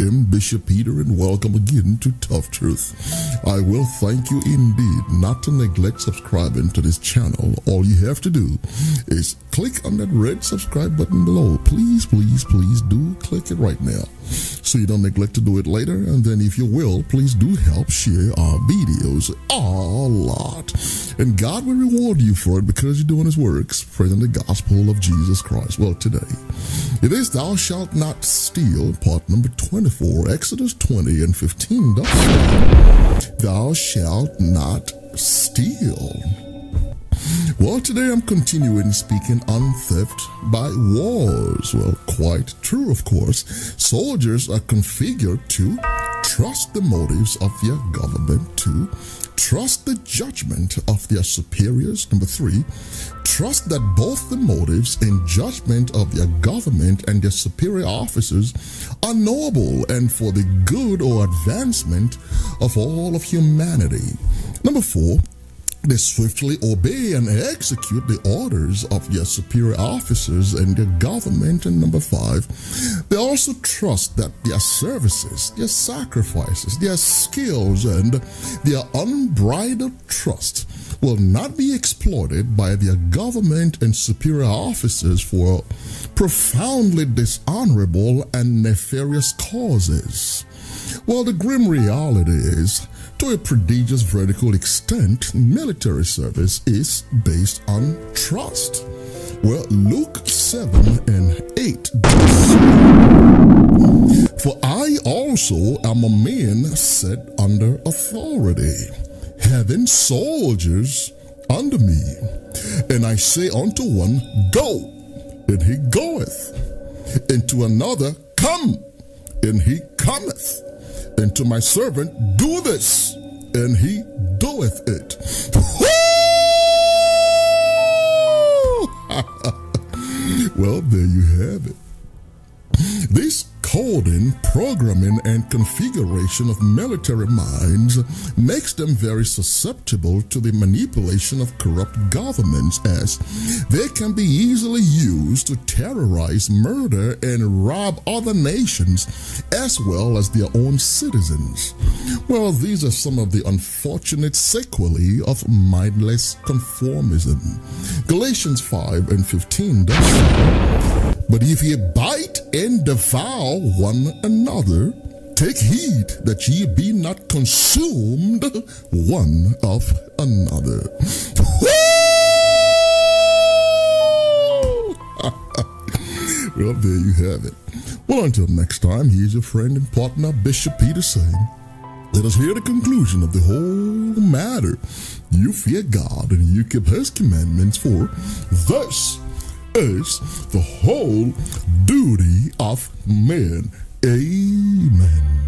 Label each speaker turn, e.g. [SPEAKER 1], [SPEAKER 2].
[SPEAKER 1] am Bishop Peter, and welcome again to Tough Truth. I will thank you indeed not to neglect subscribing to this channel. All you have to do is click on that red subscribe button below. Please, please, please do click it right now so you don't neglect to do it later. And then, if you will, please do help share our videos a lot. And God will reward you for it because you're doing His works, spreading the gospel of Jesus Christ. Well, today, it is Thou shalt not steal, part number 24, Exodus 20 and 15. Thou shalt not steal. Well, today I'm continuing speaking on theft by wars. Well, quite true, of course. Soldiers are configured to trust the motives of their government, two, trust the judgment of their superiors, number three, trust that both the motives and judgment of their government and their superior officers are noble and for the good or advancement of all of humanity. Number four, they swiftly obey and execute the orders of their superior officers and their government. And number five, they also trust that their services, their sacrifices, their skills, and their unbridled trust will not be exploited by their government and superior officers for profoundly dishonorable and nefarious causes. Well, the grim reality is to a prodigious vertical extent, military service is based on trust. Well, Luke 7 and 8. For I also am a man set under authority, having soldiers under me. And I say unto one, Go, and he goeth, and to another, Come, and he cometh and to my servant, Do this, and he doeth it. well, there you have it. This coding, programming, and configuration of military minds makes them very susceptible to the manipulation of corrupt governments as they can be easily used to terrorize, murder, and rob other nations as well as their own citizens. Well, these are some of the unfortunate sequelae of mindless conformism. Galatians 5 and 15 does But if ye bite and devour one another, take heed that ye be not consumed one of another. well, there you have it. Well, until next time, here's your friend and partner, Bishop Peter saying, let us hear the conclusion of the whole matter. You fear God and you keep his commandments, for this is the whole duty of men. Amen.